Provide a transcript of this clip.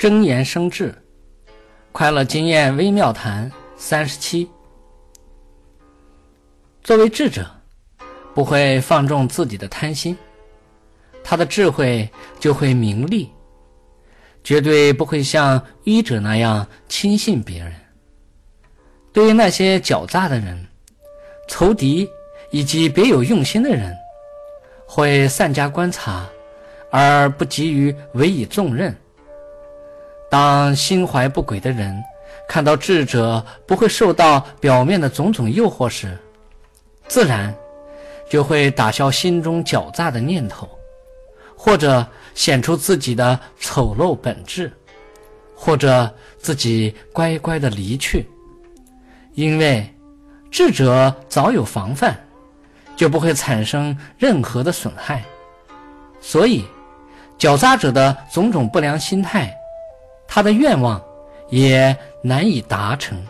真言生智，快乐经验微妙谈三十七。作为智者，不会放纵自己的贪心，他的智慧就会明利，绝对不会像愚者那样轻信别人。对于那些狡诈的人、仇敌以及别有用心的人，会善加观察，而不急于委以重任。当心怀不轨的人看到智者不会受到表面的种种诱惑时，自然就会打消心中狡诈的念头，或者显出自己的丑陋本质，或者自己乖乖的离去。因为智者早有防范，就不会产生任何的损害，所以狡诈者的种种不良心态。他的愿望也难以达成。